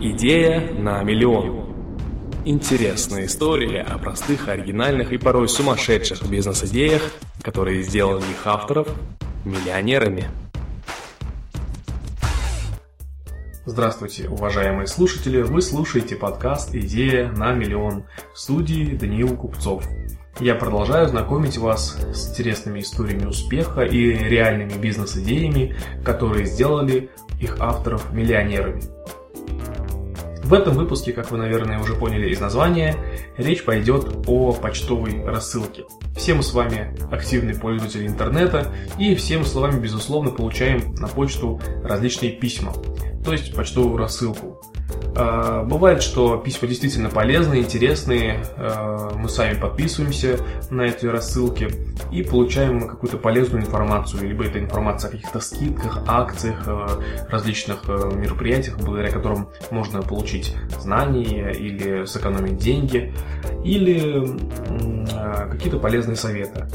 Идея на миллион. Интересная история о простых, оригинальных и порой сумасшедших бизнес-идеях, которые сделали их авторов миллионерами. Здравствуйте, уважаемые слушатели! Вы слушаете подкаст «Идея на миллион» в студии Даниил Купцов. Я продолжаю знакомить вас с интересными историями успеха и реальными бизнес-идеями, которые сделали их авторов миллионерами. В этом выпуске, как вы, наверное, уже поняли из названия, речь пойдет о почтовой рассылке. Все мы с вами активные пользователи интернета и все мы с вами, безусловно, получаем на почту различные письма, то есть почтовую рассылку. А, бывает, что письма действительно полезные, интересные, а, мы сами подписываемся на эти рассылки и получаем какую-то полезную информацию, либо это информация о каких-то скидках, акциях, а, различных мероприятиях, благодаря которым можно получить знания или сэкономить деньги, или какие-то полезные советы.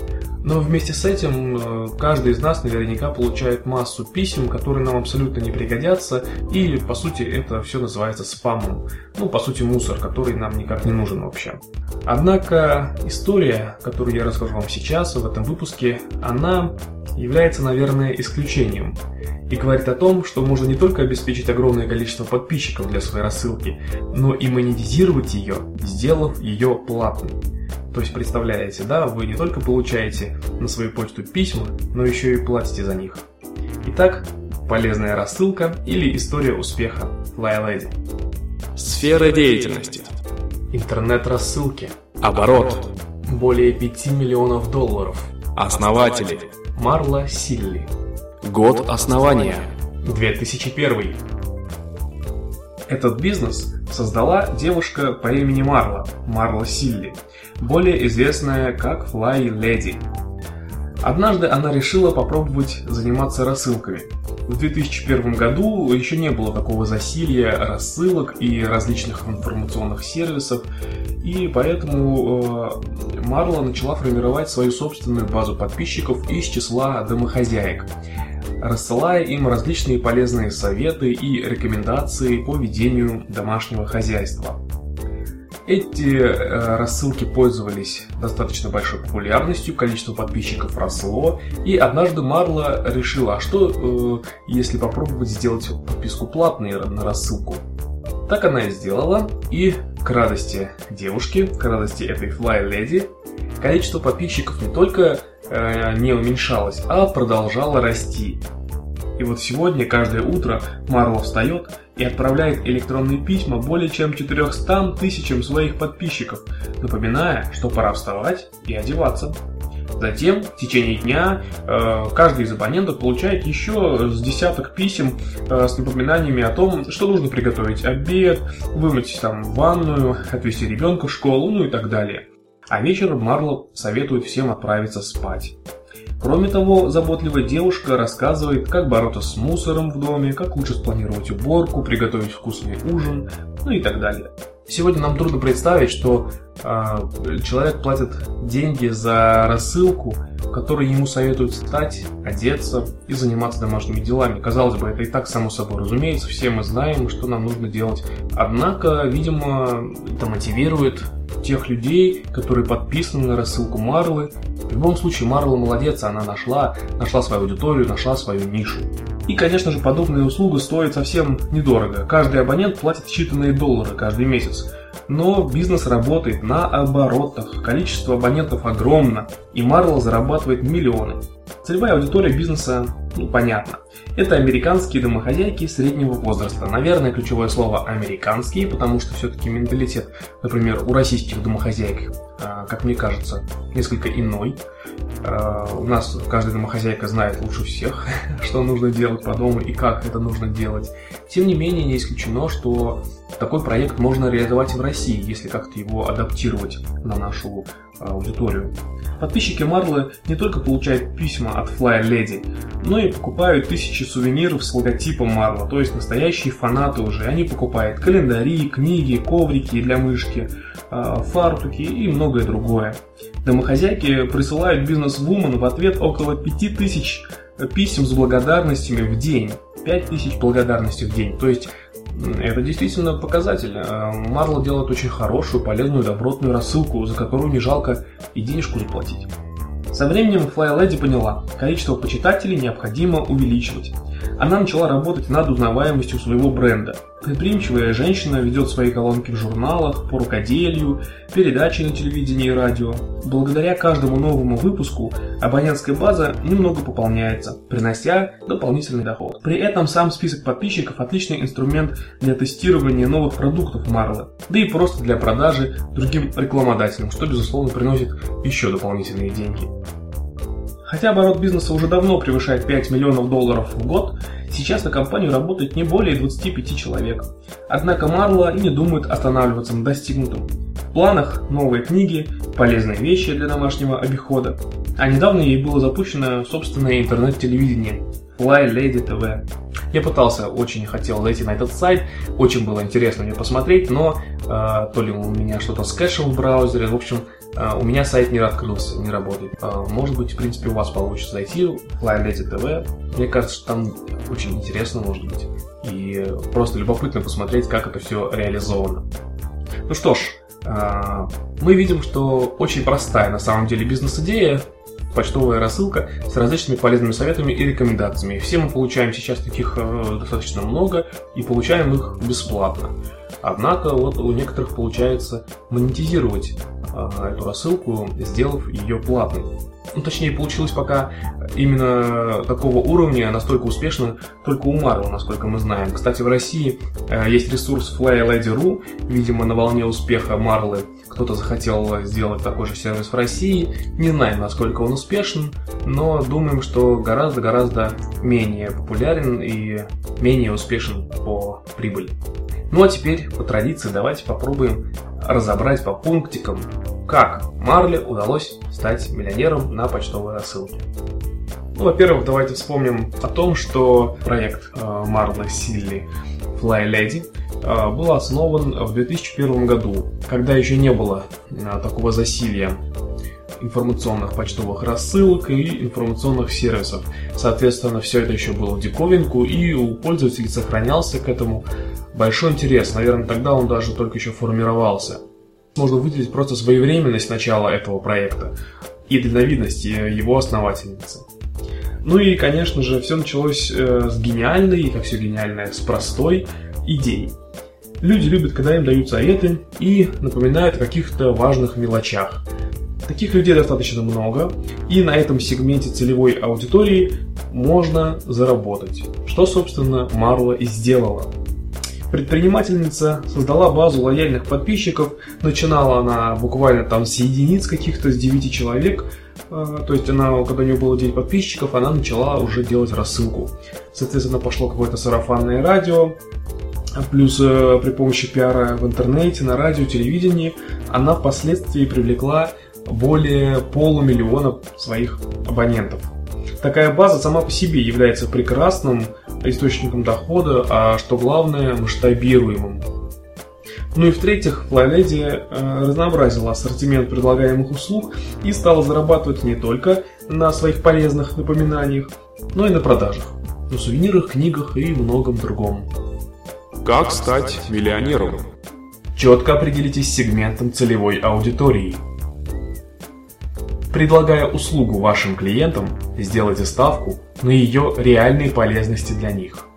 Но вместе с этим э, каждый из нас наверняка получает массу писем, которые нам абсолютно не пригодятся, и по сути это все называется спамом. Ну, по сути, мусор, который нам никак не нужен вообще. Однако история, которую я расскажу вам сейчас в этом выпуске, она является, наверное, исключением. И говорит о том, что можно не только обеспечить огромное количество подписчиков для своей рассылки, но и монетизировать ее, сделав ее платной. То есть, представляете, да, вы не только получаете на свою почту письма, но еще и платите за них. Итак, полезная рассылка или история успеха Fly Lady. Сфера деятельности. Интернет-рассылки. Оборот. Более 5 миллионов долларов. Основатели. Марла Силли. Год основания. 2001. Этот бизнес создала девушка по имени Марла, Марла Силли, более известная как Fly Lady. Однажды она решила попробовать заниматься рассылками. В 2001 году еще не было такого засилья рассылок и различных информационных сервисов, и поэтому э, Марла начала формировать свою собственную базу подписчиков из числа домохозяек рассылая им различные полезные советы и рекомендации по ведению домашнего хозяйства. Эти э, рассылки пользовались достаточно большой популярностью, количество подписчиков росло, и однажды Марла решила, а что э, если попробовать сделать подписку платной на рассылку? Так она и сделала, и к радости девушки, к радости этой Fly Lady, количество подписчиков не только э, не уменьшалось, а продолжало расти. И вот сегодня каждое утро Марла встает и отправляет электронные письма более чем 400 тысячам своих подписчиков, напоминая, что пора вставать и одеваться. Затем в течение дня э, каждый из абонентов получает еще с десяток писем э, с напоминаниями о том, что нужно приготовить обед, вымыть там ванную, отвезти ребенка в школу, ну и так далее. А вечером Марло советует всем отправиться спать. Кроме того, заботливая девушка рассказывает, как бороться с мусором в доме, как лучше спланировать уборку, приготовить вкусный ужин, ну и так далее. Сегодня нам трудно представить, что э, человек платит деньги за рассылку, которой ему советуют встать, одеться и заниматься домашними делами. Казалось бы, это и так само собой разумеется, все мы знаем, что нам нужно делать. Однако, видимо, это мотивирует тех людей, которые подписаны на рассылку Марлы. В любом случае, Марла молодец, она нашла, нашла свою аудиторию, нашла свою нишу. И, конечно же, подобная услуга стоит совсем недорого. Каждый абонент платит считанные доллары каждый месяц. Но бизнес работает на оборотах, количество абонентов огромно, и Марла зарабатывает миллионы. Целевая аудитория бизнеса, ну, понятно. Это американские домохозяйки среднего возраста. Наверное, ключевое слово «американские», потому что все-таки менталитет, например, у российских домохозяек, а, как мне кажется, несколько иной. А, у нас каждая домохозяйка знает лучше всех, что нужно делать по дому и как это нужно делать. Тем не менее, не исключено, что такой проект можно реализовать в России, если как-то его адаптировать на нашу а, аудиторию. Подписчики Марлы не только получают письма от Fly Lady, но и покупают тысячи сувениров с логотипом Марла, то есть настоящие фанаты уже. Они покупают календари, книги, коврики для мышки, а, фартуки и многое другое. Домохозяйки присылают бизнес-вумен в ответ около 5000 писем с благодарностями в день. 5000 благодарностей в день. То есть Это действительно показатель. Э, Марла делает очень хорошую, полезную, добротную рассылку, за которую не жалко и денежку заплатить. Со временем Fly Lady поняла, количество почитателей необходимо увеличивать. Она начала работать над узнаваемостью своего бренда. Предприимчивая женщина ведет свои колонки в журналах, по рукоделию, передачи на телевидении и радио. Благодаря каждому новому выпуску абонентская база немного пополняется, принося дополнительный доход. При этом сам список подписчиков отличный инструмент для тестирования новых продуктов Марлы, да и просто для продажи другим рекламодателям, что безусловно приносит еще дополнительные деньги. Хотя оборот бизнеса уже давно превышает 5 миллионов долларов в год, сейчас на компанию работает не более 25 человек. Однако Марла и не думает останавливаться на достигнутом. В планах новые книги, полезные вещи для домашнего обихода. А недавно ей было запущено собственное интернет-телевидение Fly Lady TV. Я пытался, очень хотел зайти на этот сайт, очень было интересно мне посмотреть, но э, то ли у меня что-то с кэшем в браузере, в общем, у меня сайт не открылся, не работает. А, может быть, в принципе, у вас получится зайти в Flyletti TV. Мне кажется, что там очень интересно, может быть. И просто любопытно посмотреть, как это все реализовано. Ну что ж, а, мы видим, что очень простая на самом деле бизнес-идея, почтовая рассылка с различными полезными советами и рекомендациями. Все мы получаем сейчас таких э, достаточно много и получаем их бесплатно. Однако вот у некоторых получается монетизировать а, эту рассылку, сделав ее платной. Ну, точнее, получилось пока именно такого уровня, настолько успешно только у Marvel, насколько мы знаем. Кстати, в России э, есть ресурс FlyLady.ru, видимо, на волне успеха Марлы кто-то захотел сделать такой же сервис в России. Не знаем, насколько он успешен, но думаем, что гораздо-гораздо менее популярен и менее успешен по прибыли. Ну а теперь, по традиции, давайте попробуем разобрать по пунктикам, как Марле удалось стать миллионером на почтовой рассылке. Ну, во-первых, давайте вспомним о том, что проект э, Марлы Силли Fly Lady э, был основан в 2001 году, когда еще не было э, такого засилья информационных почтовых рассылок и информационных сервисов. Соответственно, все это еще было в диковинку, и у пользователей сохранялся к этому большой интерес. Наверное, тогда он даже только еще формировался. Можно выделить просто своевременность начала этого проекта и дальновидность его основательницы. Ну и, конечно же, все началось э, с гениальной, как все гениальное, с простой идеи. Люди любят, когда им дают советы и напоминают о каких-то важных мелочах. Таких людей достаточно много, и на этом сегменте целевой аудитории можно заработать, что, собственно, Марла и сделала. Предпринимательница создала базу лояльных подписчиков, начинала она буквально там с единиц каких-то, с 9 человек, э, то есть она, когда у нее было 9 подписчиков, она начала уже делать рассылку. Соответственно, пошло какое-то сарафанное радио, плюс э, при помощи пиара в интернете, на радио, телевидении, она впоследствии привлекла более полумиллиона своих абонентов. Такая база сама по себе является прекрасным источником дохода, а что главное, масштабируемым. Ну и в-третьих, Флайледи э, разнообразила ассортимент предлагаемых услуг и стала зарабатывать не только на своих полезных напоминаниях, но и на продажах, на сувенирах, книгах и многом другом. Как стать миллионером? Четко определитесь с сегментом целевой аудитории. Предлагая услугу вашим клиентам, сделайте ставку на ее реальные полезности для них.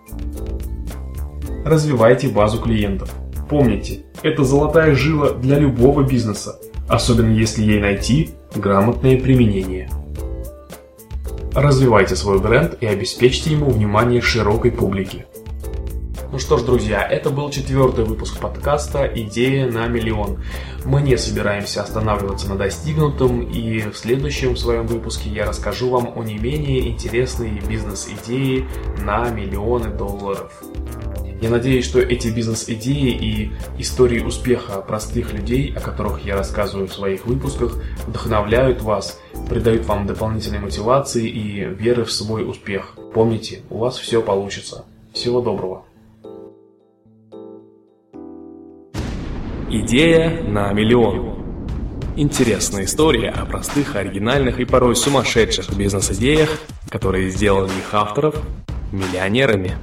Развивайте базу клиентов. Помните, это золотая жила для любого бизнеса, особенно если ей найти грамотное применение. Развивайте свой бренд и обеспечьте ему внимание широкой публики. Ну что ж, друзья, это был четвертый выпуск подкаста «Идея на миллион». Мы не собираемся останавливаться на достигнутом, и в следующем своем выпуске я расскажу вам о не менее интересной бизнес-идеи на миллионы долларов. Я надеюсь, что эти бизнес-идеи и истории успеха простых людей, о которых я рассказываю в своих выпусках, вдохновляют вас, придают вам дополнительной мотивации и веры в свой успех. Помните, у вас все получится. Всего доброго. Идея на миллион. Интересная история о простых, оригинальных и порой сумасшедших бизнес-идеях, которые сделали их авторов миллионерами.